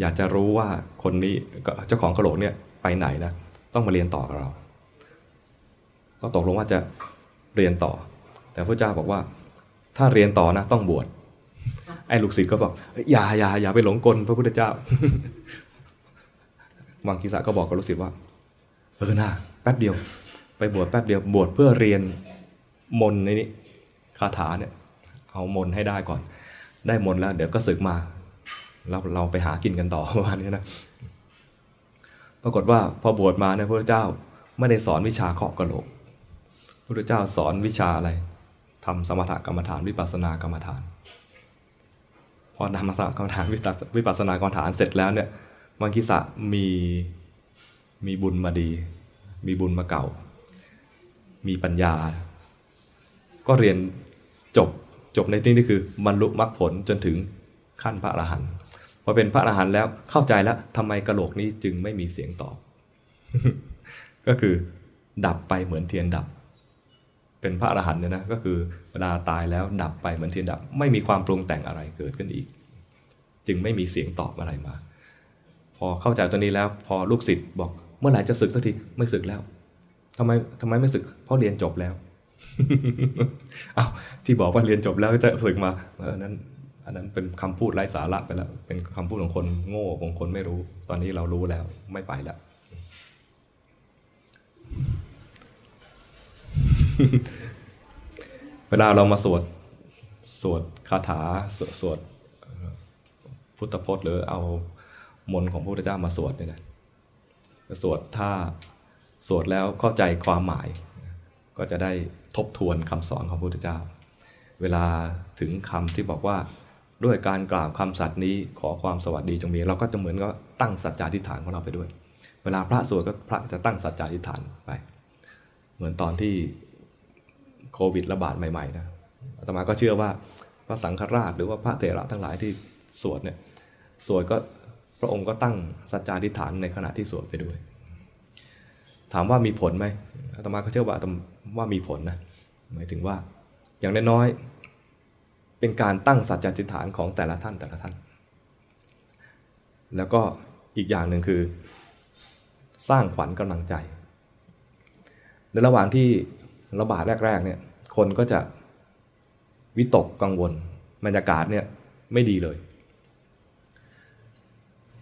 อยากจะรู้ว่าคนนี้เจ้าของกระโหลกเนี่ยไปไหนนะต้องมาเรียนต่อกับเรา ก็ตกลงว่าจะเรียนต่อ แต่พระเจ้าบอกว่า ถ้าเรียนต่อนะต้องบวชไอ้ลูกศิษย์ก็บอกอย่าอย่าอย่าไปหลงกลพระพุทธเจ้าวังคีสะก็บอกกับลูกศิษย์ว่าเออนะแป๊บเดียว ไปบวชแป๊บเดียวบวชเพื่อเรียนมนในนี้คาถาเนี่ยเอามนให้ได้ก่อน ได้มนแล้ว เดี๋ยวก็ศึกมา แล้วเราไปหากินกันต่อประมาณนี้นะปรากฏว่าพอบวชมาเนี่ยพระเจ้าไม่ได้สอนวิชาเคาะกระโหลกพระเจ้าสอนวิชาอะไรทำสมถกรรมฐานวิปัสสนากรรมฐาน พอนำสมาสกรรมฐานวิปัสสนากรรมฐานเสร็จแล้วเนี่ยมังคิสะมีมีบุญมาดี มีบุญมาเก่า มีปัญญา ก็เรียนจบจบในที่นี้คือบรรลุมรรคผลจนถึงขั้นพระอรหันต์ พอเป็นพระอรหันต์แล้วเข้าใจแล้วทำไมกระโหลกนี้จึงไม่มีเสียงตอบ ก็คือดับไปเหมือนเทียนดับ เป็นพระอรหันต์เนี่ยนะก็คือเวลาตายแล้วดับไปเหมือนเทียนดับ ไม่มีความปรุงแต่งอะไรเกิดขึ้นอีก จึงไม่มีเสียงตอบอะไรมา พอเข้าใจตัวนี้แล้วพอลูกศิษย์บอกเมื่อไหร่จะศึกสักทีไม่ศึกแล้วทำไมทำไมไม่ศึก เพราะเรียนจบแล้ว เอาที่บอกว่าเรียนจบแล้วจะศึกมาเออนั้น อันนั้นเป็นคำพูดไร้สาระไปแล้ว เป็นคำพูดของคนโง่ของคนไม่รู้ ตอนนี้เรารู้แล้วไม่ไปแล้วเวลาเรามาสวดสวดคาถาสวดสวดพุทธพจน์ หรือเอามนต์ของพระพุทธเจ้ามาสวดเนี่ยนะสวดถ้าสวดแล้วเข้าใจความหมาย ก็จะได้ทบทวนคำสอนของพระพุทธเจ้า เวลาถึงคำที่บอกว่า ด้วยการกล่าวคำสัตย์นี้ขอความสวัสดีจงมี เราก็จะเหมือนก็ตั้งสัจจาธิฐานของเราไปด้วย เวลาพระสวดก็พระจะตั้งสัจจาธิฐานไป เหมือนตอนที่โควิดระบาดใหม่ๆนะอาตมาก็เชื่อว่าพระสังฆราชหรือว่าพระเถระทั้งหลายที่สวดเนี่ยสวดก็พระองค์ก็ตั้งสัจจาธิฐานในขณะที่สวดไปด้วย ถามว่ามีผลไหมอาตมาก็เชื่อว่าว่ามีผลนะหมายถึงว่าอย่างน้อยๆ เป็นการตั้งสัจจาธิฐานของแต่ละท่านแต่ละท่าน แล้วก็อีกอย่างหนึ่งคือ สร้างขวัญกำลังใจ ในระหว่างที่ระบาดแรกๆเนี่ยคนก็จะวิตกกังวลบรรยากาศเนี่ยไม่ดีเลย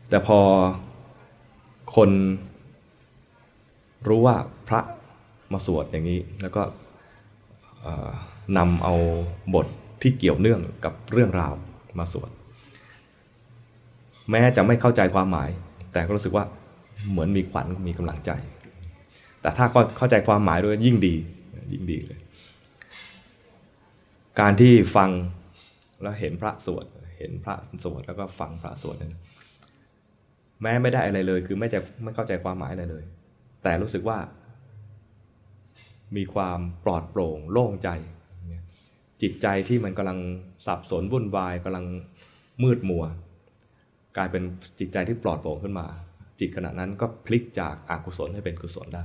แต่พอคนรู้ว่าพระมาสวดอย่างนี้ แล้วก็นำเอาบท ที่เกี่ยวเนื่องกับเรื่องราวมาสวดแม้จะไม่เข้าใจความหมาย แต่ก็รู้สึกว่าเหมือนมีขวัญมีกำลังใจ แต่ถ้าเข้าใจความหมายด้วยยิ่งดียิ่งดีเลย การที่ฟังแล้วเห็นพระสวดเห็นพระสวดแล้วก็ฟังพระสวดนั้นแม้ไม่ได้อะไรเลย คือไม่จะไม่เข้าใจความหมายอะไรเลย แต่รู้สึกว่า มีความปลอดโปร่งโล่งใจ จิตใจที่มันกำลังสับสนวุ่นวายกำลังมืดมัว กลายเป็นจิตใจที่ปลอดโปร่งขึ้นมา จิตขณะนั้นก็พลิกจากอากุศลให้เป็นกุศลได้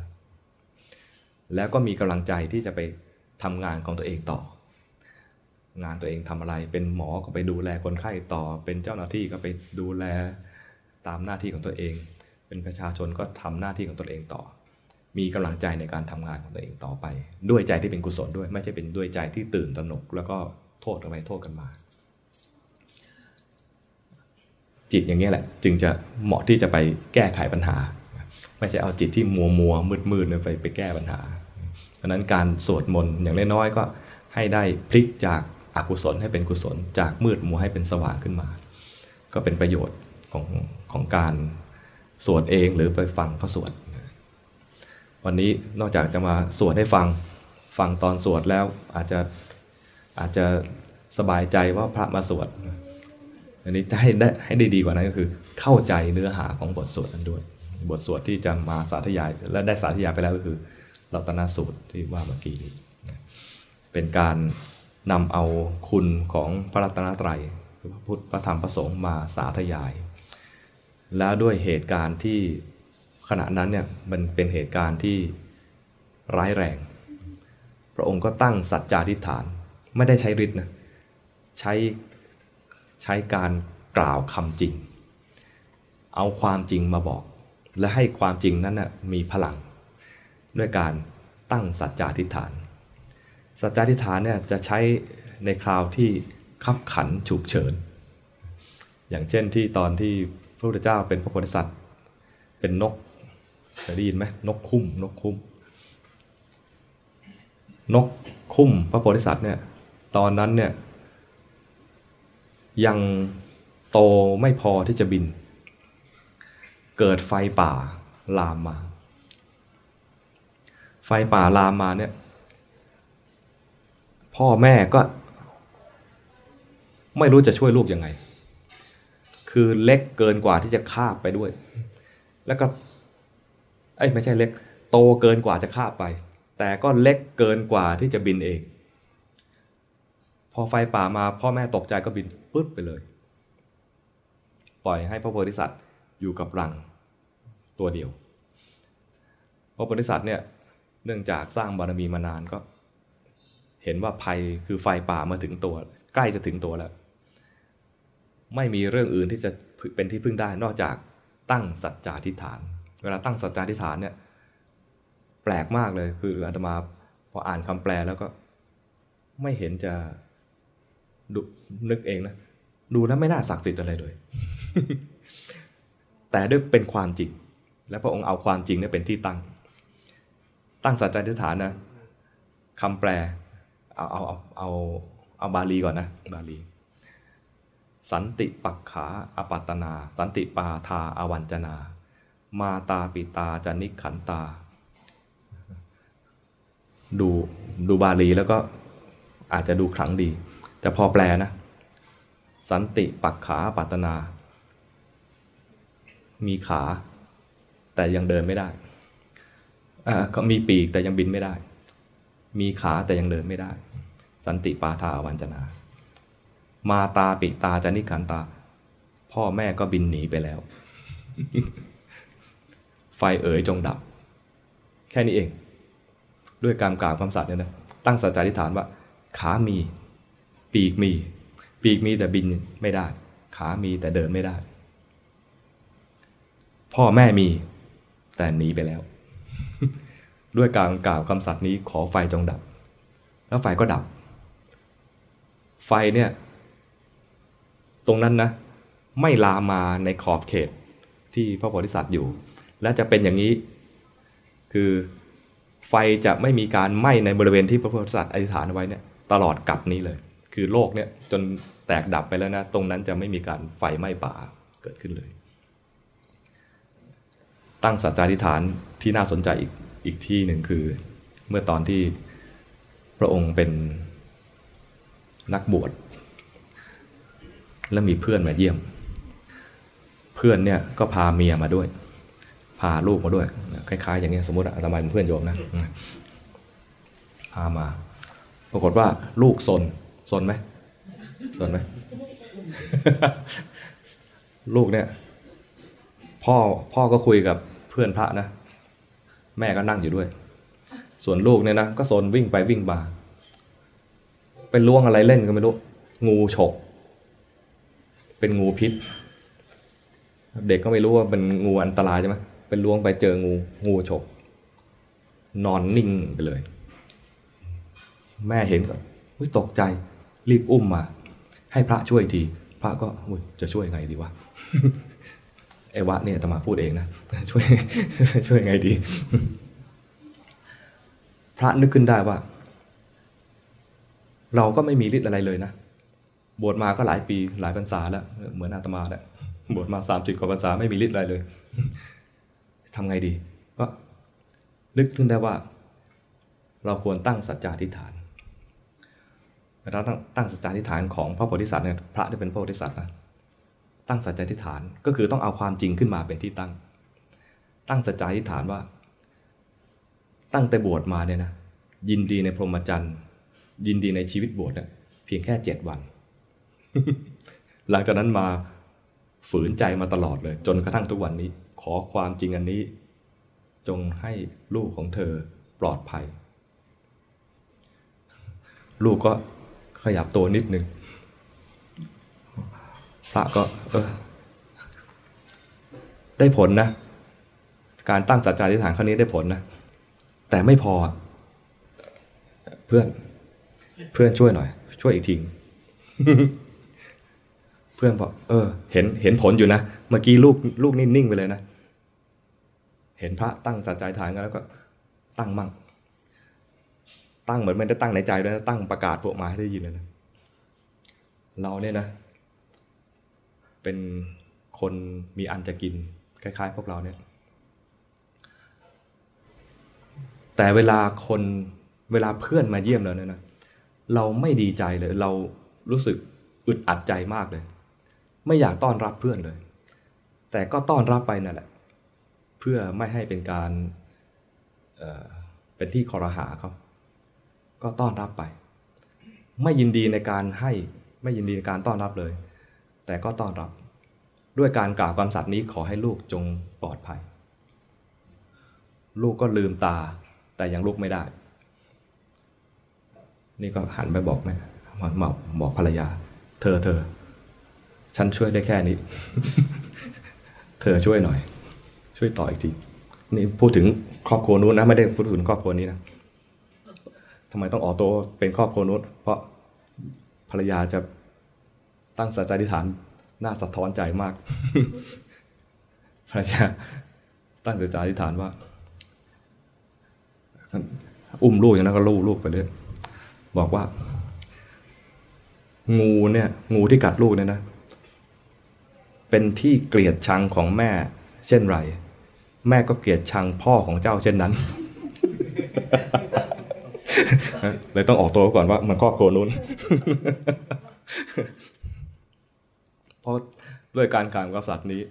แล้วก็มีกำลังใจที่จะไปทำงานของตัวเองต่อ งานตัวเองทำอะไร เป็นหมอก็ไปดูแลคนไข้ต่อ เป็นเจ้าหน้าที่ก็ไปดูแลตามหน้าที่ของตัวเอง เป็นประชาชนก็ทำหน้าที่ของตัวเองต่อ มีกำลังใจในการทำงานของตัวเองต่อไป ด้วยใจที่เป็นกุศลด้วย ไม่ใช่เป็นด้วยใจที่ตื่นตระหนก แล้วก็โทษกันไปโทษกันมา จิตอย่างนี้แหละ จึงจะเหมาะที่จะไปแก้ไขปัญหา ไม่ใช่เอาจิตที่มัวมัวมืดมืดไปไปแก้ปัญหาเพราะนั้นการสวดมนต์อย่างน้อยๆก็ให้ได้พลิกจากอากุศลให้เป็นกุศล จากมืดมัวให้เป็นสว่างขึ้นมา ก็เป็นประโยชน์ของของการสวดเองหรือไปฟังเขาสวด วันนี้นอกจากจะมาสวดให้ฟังฟังตอนสวดแล้วอาจจะอาจจะสบายใจว่าพระมาสวดอันนี้จะให้ได้ให้ได้ดีกว่านั้นก็คือ เข้าใจเนื้อหาของบทสวดนั้นด้วย บทสวดที่จะมาสาธยายและได้สาธยายไปแล้วก็คือรัตนสูตรที่ว่าเมื่อกี้นี้เป็นการนำเอาคุณของพระรัตนตรัยคือพระพุทธพระธรรมพระสงฆ์มาสาธยาย แล้วด้วยเหตุการณ์ที่ ขณะนั้นเนี่ยมันเป็นเหตุการณ์ที่ร้ายแรง พระองค์ก็ตั้งสัจจาธิฐาน ไม่ได้ใช้ฤทธิ์นะ ใช้ใช้การกล่าวคำจริง เอาความจริงมาบอก และให้ความจริงนั้นนะมีพลัง ด้วยการตั้งสัจจาธิฐาน สัจจาธิฐานเนี่ยจะใช้ในคราวที่ขับขันฉุกเฉิน อย่างเช่นที่ตอนที่พระพุทธเจ้าเป็นพระโพธิสัตว์ เป็นนก เคยได้ยินไหมนกคุ้มนกคุ้ม นกคุ้มพระโพธิสัตว์เนี่ย ตอนนั้นเนี่ย ยังโตไม่พอที่จะบิน เกิดไฟป่าลามมา ไฟป่าลามมาเนี่ย พ่อแม่ก็ ไม่รู้จะช่วยลูกยังไง คือเล็กเกินกว่าที่จะคาบไปด้วย แล้วก็ ไอ้ไม่ใช่เล็ก โตเกินกว่าจะคาบไป แต่ก็เล็กเกินกว่าที่จะบินเอง พอไฟป่ามาพ่อแม่ตกใจก็บินปึ๊ดไปเลย ปล่อยให้พระโพธิสัตว์อยู่กับรังตัวเดียว พระโพธิสัตว์เนี่ยเนื่องจากสร้างบารมีมานานก็ เห็นว่าภัยคือไฟป่ามาถึงตัว ใกล้จะถึงตัวแล้ว ไม่มีเรื่องอื่นที่จะเป็นที่พึ่งได้นอกจากตั้งสัจจาธิฐาน เวลาตั้งสัจจาธิฐานเนี่ย แปลกมากเลย คืออาตมาพออ่านคำแปลแล้วก็ ไม่เห็นจะดูนึกเองนะ ดูแล้วไม่น่าศักดิ์สิทธิ์อะไรเลย แต่ด้วยเป็นความจริง และพระองค์เอาความจริงนี่เป็นที่ตั้ง ตั้งสัจจะทิฐานนะคำแปล เอาเอาเอาเอาเอาบาลีก่อนนะ บาลี สันติปักขาอปัตนา สันติปาทาอวัญจนา มาตาปิตาจนิขันตา ดูดูบาลีแล้วก็อาจจะดูขลังดี แต่พอแปลนะ สันติปักขาปัตนา มีขา แต่ยังเดินไม่ได้อ่ามีปีกแต่ยังบินไม่ได้ มีขาแต่ยังเดินไม่ได้ สันติปาทาวันจนา มาตาปิตาจานิขันตา พ่อแม่ก็บินหนีไปแล้ว ไฟเอ๋ยจงดับ แค่นี้เอง ด้วยการกล่าวคำสัตย์เนี่ยนะตั้งสัจจะทิฏฐานว่า ขามี ปีกมี ปีกมีแต่บินไม่ได้ ขามีแต่เดินไม่ได้ พ่อแม่มี แต่หนีไปแล้ว ด้วยการกล่าวคำสัตย์นี้ขอไฟจงดับ แล้วไฟก็ดับ ไฟเนี่ยตรงนั้นนะไม่ลามมาในขอบเขตที่พระโพธิสัตว์อยู่ และจะเป็นอย่างนี้ คือไฟจะไม่มีการไหม้ในบริเวณที่พระโพธิสัตว์อธิษฐานไว้เนี่ยตลอดกับนี้เลย คือโลกเนี่ยจนแตกดับไปแล้วนะตรงนั้นจะไม่มีการไฟไหม้ป่าเกิดขึ้นเลย ตั้งสัจจาธิฐานที่น่าสนใจอีกอีกที่หนึ่งคือ เมื่อตอนที่พระองค์เป็นนักบวชแล้วมีเพื่อนมาเยี่ยม เพื่อนเนี่ยก็พาเมียมาด้วย พาลูกมาด้วยคล้ายๆ อย่างนี้สมมติอาตมาเป็นเพื่อนโยมนะพามา ปรากฏว่าลูกซนซนไหมซนไหมลูกเนี่ย พ่อพ่อก็คุยกับเพื่อนพระนะ แม่ก็นั่งอยู่ด้วย ส่วนลูกเนี่ยนะก็ซนวิ่งไปวิ่งมาไปล่วงอะไรเล่นก็ไม่รู้ งูฉก เป็นงูพิษ เด็กก็ไม่รู้ว่าเป็นงูอันตรายใช่ไหม เป็นล้วงไปเจองูงูฉกนอนนิ่งไปเลย แม่เห็นก็ตกใจรีบอุ้มมา ให้พระช่วยที พระก็จะช่วยไงดีวะไอ้วะเนี่ยตมาพูดเองนะช่วยช่วยไงดี พระนึกขึ้นได้ว่า เราก็ไม่มีฤทธิ์อะไรเลยนะบวชมาก็หลายปีหลายพรรษาแล้ว เหมือนอาตมาแหละบวชมาสามสิบกว่าพรรษาไม่มีฤทธิ์อะไรเลย ทำไงดี ก็นึกขึ้นได้ว่า เราควรตั้งสัจจาธิฐานเวลาตั้งตั้งสัจจาธิฐานของพระโพธิสัตว์เนี่ยพระที่เป็นพระโพธิสัตว์นะตั้งสัจจาธิฐานก็คือต้องเอาความจริงขึ้นมาเป็นที่ตั้ง ตั้งสัจจาธิฐานว่า ตั้งแต่บวชมาเนี่ยนะยินดีในพรหมจรรย์ ยินดีในชีวิตบวชเนี่ยเพียงแค่เจ็ดวัน หลังจากนั้นมาฝืนใจมาตลอดเลย จนกระทั่งทุกวันนี้ ขอความจริงอันนี้ จงให้ลูกของเธอปลอดภัย ลูกก็ขยับตัวนิดนึงพระก็เออได้ผลนะ การตั้งสัจจาธิฐานครั้งนี้ได้ผลนะ แต่ไม่พอ เพื่อน เพื่อนช่วยหน่อย ช่วยอีกทีเพื่อนบอกเออ เห็นเห็นผลอยู่นะ เมื่อกี้ลูกลูกนิ่งๆไปเลยนะ เห็นพระตั้งสัจจาธิษฐานกันแล้วก็ตั้งมั่ง ตั้งเหมือนไม่ได้ตั้งในใจด้วยนะตั้งประกาศพวกมาให้ได้ยินเลยนะเราเนี่ยนะ เป็นคนมีอันจะกินคล้ายๆ พวกเราเนี่ย แต่เวลาคนเวลาเพื่อนมาเยี่ยมเราเนี่ยนะเราไม่ดีใจเลย เรารู้สึกอึดอัดใจมากเลย ไม่อยากต้อนรับเพื่อนเลย แต่ก็ต้อนรับไปนั่นแหละ เพื่อไม่ให้เป็นการเเป็นที่คอรหาเขาก็ต้อนรับไป ไม่ยินดีในการให้ไม่ยินดีในการต้อนรับเลย แต่ก็ต้อนรับ ด้วยการกล่าวความสัตย์นี้ขอให้ลูกจงปลอดภัย ลูกก็ลืมตาแต่ยังลุกไม่ได้ นี่ก็หันไปบอกแม่มาบอกภรรยา เธอเธอ ฉันช่วยได้แค่นี้ เธอช่วยหน่อย ช่วยต่ออีกทีนี่พูดถึงครอบครัวนู้นนะไม่ได้พูดถึงครอบครัวนี้นะทำไมต้องออโต้เป็นครอบครัวนู้นเพราะภรรยาจะตั้งสัจจฐานน่าสะท้อนใจมาก ภรรยาตั้งสัจจฐานว่า อุ้มลูกอย่างนั้นก็ลูกลูกไปเลยบอกว่า งูเนี่ย งูที่กัดลูกเนี่ยนะ เป็นที่เกลียดชังของแม่ เช่นไร แม่ก็เกลียดชังพ่อของเจ้าเช่นนั้น เลยต้องออกตัวก่อนว่ามันครอบครัวนู้น เพราะด้วยการการกับสัตว์นี้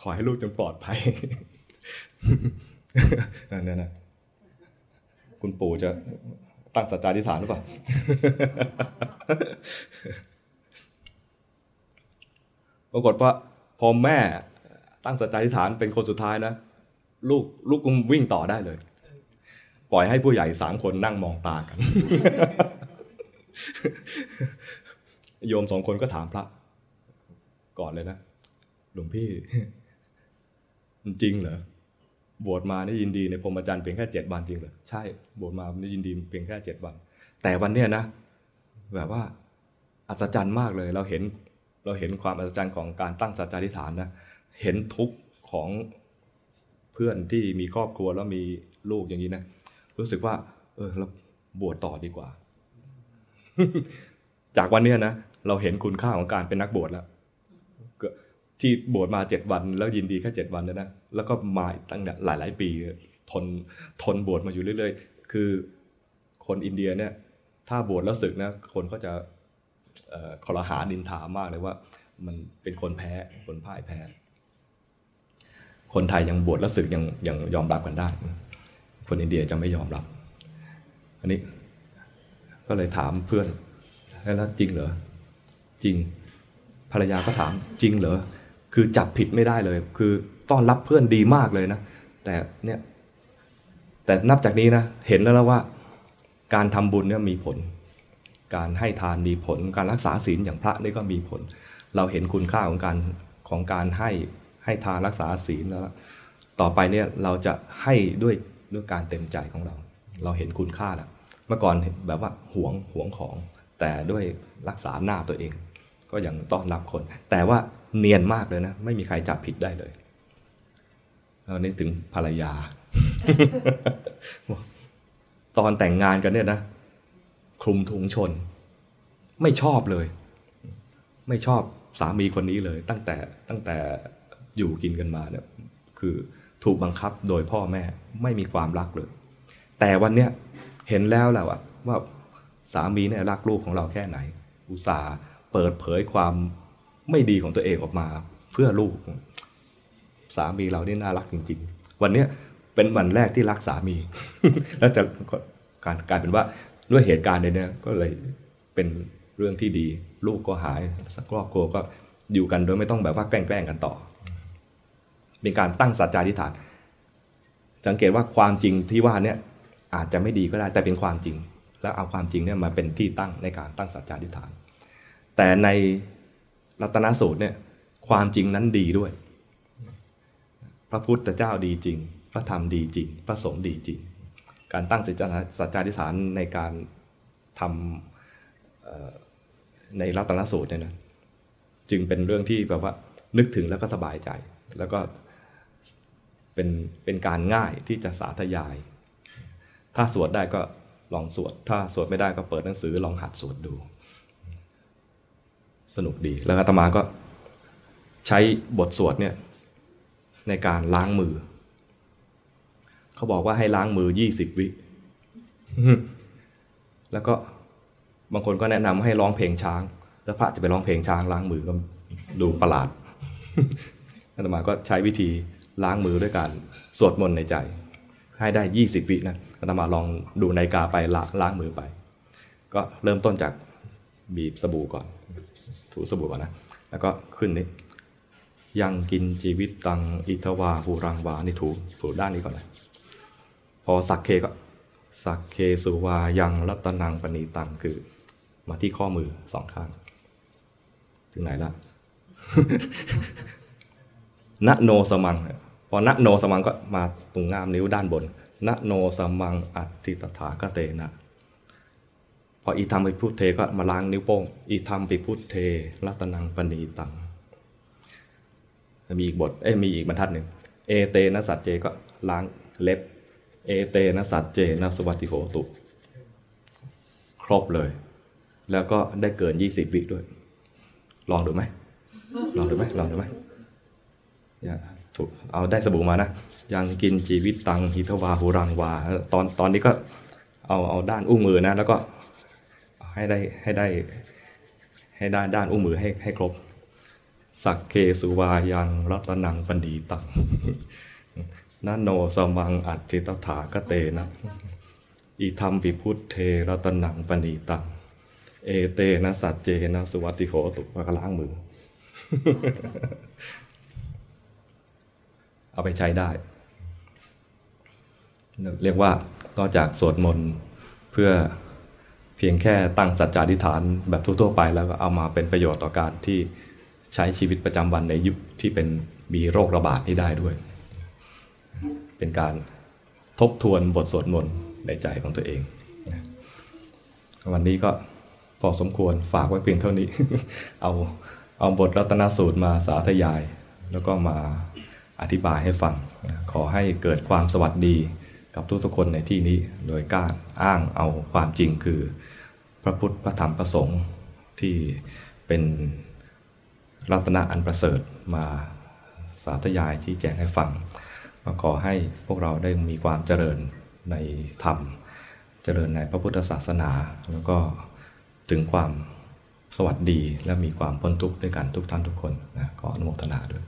ขอให้ลูกจงปลอดภัยนั่นนะคุณปู่จะตั้งสัจจาธิฐานหรือเปล่า ปรากฏว่าพอแม่ตั้งสัจจาธิฐานเป็นคนสุดท้ายนะ ลูกลูกกุมวิ่งต่อได้เลย ปล่อยให้ผู้ใหญ่สามคนนั่งมองตากัน โยมสองคนก็ถามพระ ก่อนเลยนะ หลวงพี่ จริงเหรอบวชมาได้ยินดีในพรมจรรย์เพียงแค่เจ็ดวันจริงเหรอใช่บวชมาได้ยินดีเพียงแค่เจ็ดวัน แต่วันเนี้ยนะ แบบว่า อัศจรรย์มากเลย เราเห็น เราเห็นความอัศจรรย์ของการตั้งสัจจาธิฐานนะเห็นทุกข์ของ พื่อนที่มีครอบครัวแล้วมีลูกอย่างนี้นะ รู้สึกว่า เออเราบวชต่อดีกว่า จากวันเนี้ยนะ เราเห็นคุณค่าของการเป็นนักบวชแล้วที่บวชมาเจ็ดวัน แล้วยินดีแค่เจ็ดวันนะนะแล้วก็มาตั้งหลายหลายปีทนทนบวชมาอยู่เรื่อย ๆ คือคนอินเดียเนี่ย ถ้าบวชแล้วศึกนะ คนก็จะคอรหานินทามากเลยว่า มันเป็นคนแพ้คนพ่ายแพ้ คนไทยยังบวชแล้วศึกยังยังยอมรับกันได้ คนอินเดียจะไม่ยอมรับ อันนี้ก็เลยถามเพื่อนแล้วจริงเหรอจริงภรรยาก็ถามจริงเหรอคือจับผิดไม่ได้เลย คือต้อนรับเพื่อนดีมากเลยนะ แต่เนี่ยแต่นับจากนี้นะเห็นแล้วแล้วว่า การทำบุญเนี่ยมีผล การให้ทานมีผล การรักษาศีลอย่างพระนี่ก็มีผล เราเห็นคุณค่าของการของการให้ ให้ทานรักษาศีลแล้ว ต่อไปเนี่ยเราจะให้ด้วยด้วยการเต็มใจของเรา เราเห็นคุณค่าแล้วเมื่อก่อนแบบว่าหวงหวงของ แต่ด้วยรักษาหน้าตัวเอง ก็ยังต้อนรับคน แต่ว่าเนียนมากเลยนะ ไม่มีใครจับผิดได้เลยอันนี้ถึงภรรยา ตอนแต่งงานกันเนี่ยนะคลุมถุงชน ไม่ชอบเลย ไม่ชอบสามีคนนี้เลย ตั้งแต่ตั้งแต่ อยู่กินกันมาเนี่ยคือถูกบังคับโดยพ่อแม่ไม่มีความรักเลย แต่วันเนี้ยเห็นแล้วแหละว่าสามีเนี่ยรักลูกของเราแค่ไหน อุตส่าห์เปิดเผยความไม่ดีของตัวเองออกมาเพื่อลูก สามีเรานี่น่ารักจริง ๆ วันเนี้ยเป็นวันแรกที่รักสามี แล้วจะการกลายเป็นว่าด้วยเหตุการณ์นี้ก็เลยเป็นเรื่องที่ดี ลูกก็หายสักครอบครัวก็อยู่กันโดยไม่ต้องแบบว่าแกล้งกันต่อ เป็นการตั้งสัจจาธิฐาน สังเกตว่าความจริงที่ว่าเนี่ยอาจจะไม่ดีก็ได้แต่เป็นความจริง แล้วเอาความจริงเนี่ยมาเป็นที่ตั้งในการตั้งสัจจาธิฐาน แต่ในรัตนสูตรเนี่ยความจริงนั้นดีด้วย พระพุทธเจ้าดีจริง พระธรรมดีจริง พระสงฆ์ดีจริง การตั้งสัจจาธิฐานในการทำในรัตนสูตรเนี่ยนะจึงเป็นเรื่องที่แบบว่านึกถึงแล้วก็สบายใจ แล้วก็ เป็นเป็นการง่ายที่จะสาธยาย ถ้าสวดได้ก็ลองสวด ถ้าสวดไม่ได้ก็เปิดหนังสือลองหัดสวดดู สนุกดี แล้วอาตมาก็ใช้บทสวดเนี่ยในการล้างมือ เขาบอกว่าให้ล้างมือยี่สิบวิ แล้วก็บางคนก็แนะนำให้ร้องเพลงช้าง แล้วพระจะไปร้องเพลงช้างล้างมือก็ดูประหลาดอาตมาก็ใช้วิธี ล้างมือด้วยการสวดมนต์ในใจ ให้ได้ยี่สิบวินะอาตมาลองดูนาฬิกาไปล้างมือไป ก็เริ่มต้นจากบีบสบู่ก่อน ถูสบู่ก่อนนะ แล้วก็ขึ้นนี้ยังกินชีวิตตังอิทวาหูรังวานี่ถูถูด้านนี้ก่อนนะพอสักเคก็สักเคสุวายังรัตนังปณีตังคือ มาที่ข้อมือสองข้าง ถึงไหนละนะโนสมัง พอนะโนสมังก็มาตรงง่ามนิ้วด้านบนนะโนสมังอัติตถาคเตนะ พออีธรรมปิพุทเทก็มาล้างนิ้วโป้ง อีธรรมปิพุทเทรัตนังปณีตัง มีอีกบท เอ้มีอีกบรรทัดหนึ่ง เอเตนะสัจเจก็ล้างเล็บ เอเตนะสัจเจนะสวัติโหตุ ครบเลย แล้วก็ได้เกิน 20 วิด้วย ลองดูไหม ลองดูไหมลองดูไหม เอาได้สบู่มานะยังกินชีวิตตังหิทวาหูรังวา ตอนตอนนี้ก็เอาเอาด้านอุ้งมือนะ แล้วก็ให้ได้ให้ได้ให้ได้ด้านอุ้งมือให้ให้ครบ สักเคสุวายังรัตนังปันดีตังนาโนสมังอัตติตถาคเตนะอีธรรมปิพุทเทรัตนังปันดีตัง เอเตนะสัจเจนะสุวัติโหตุกล้างมือ เอาไปใช้ได้ เรียกว่านอกจากสวดมนต์เพื่อเพียงแค่ตั้งสัจจาธิษฐานแบบทั่วๆไปแล้วก็เอามาเป็นประโยชน์ต่อการที่ใช้ชีวิตประจำวันในยุคที่เป็นมีโรคระบาดนี้ได้ด้วย เป็นการทบทวนบทสวดมนต์ในใจของตัวเอง วันนี้ก็พอสมควรฝากไว้เพียงเท่านี้ เอาเอาบทรัตนสูตรมาสาธยาย แล้วก็มา อธิบายให้ฟัง ขอให้เกิดความสวัสดีกับทุกๆคนในที่นี้ โดยการอ้างเอาความจริงคือ พระพุทธพระธรรมพระสงฆ์ที่เป็นรัตนะอันประเสริฐมาสาธยายชี้แจงให้ฟังก็ขอให้พวกเราได้มีความเจริญในธรรม เจริญในพระพุทธศาสนา แล้วก็ถึงความสวัสดีและมีความพ้นทุกข์ด้วยกันทุกท่านทุกคนนะขออนุโมทนาด้วย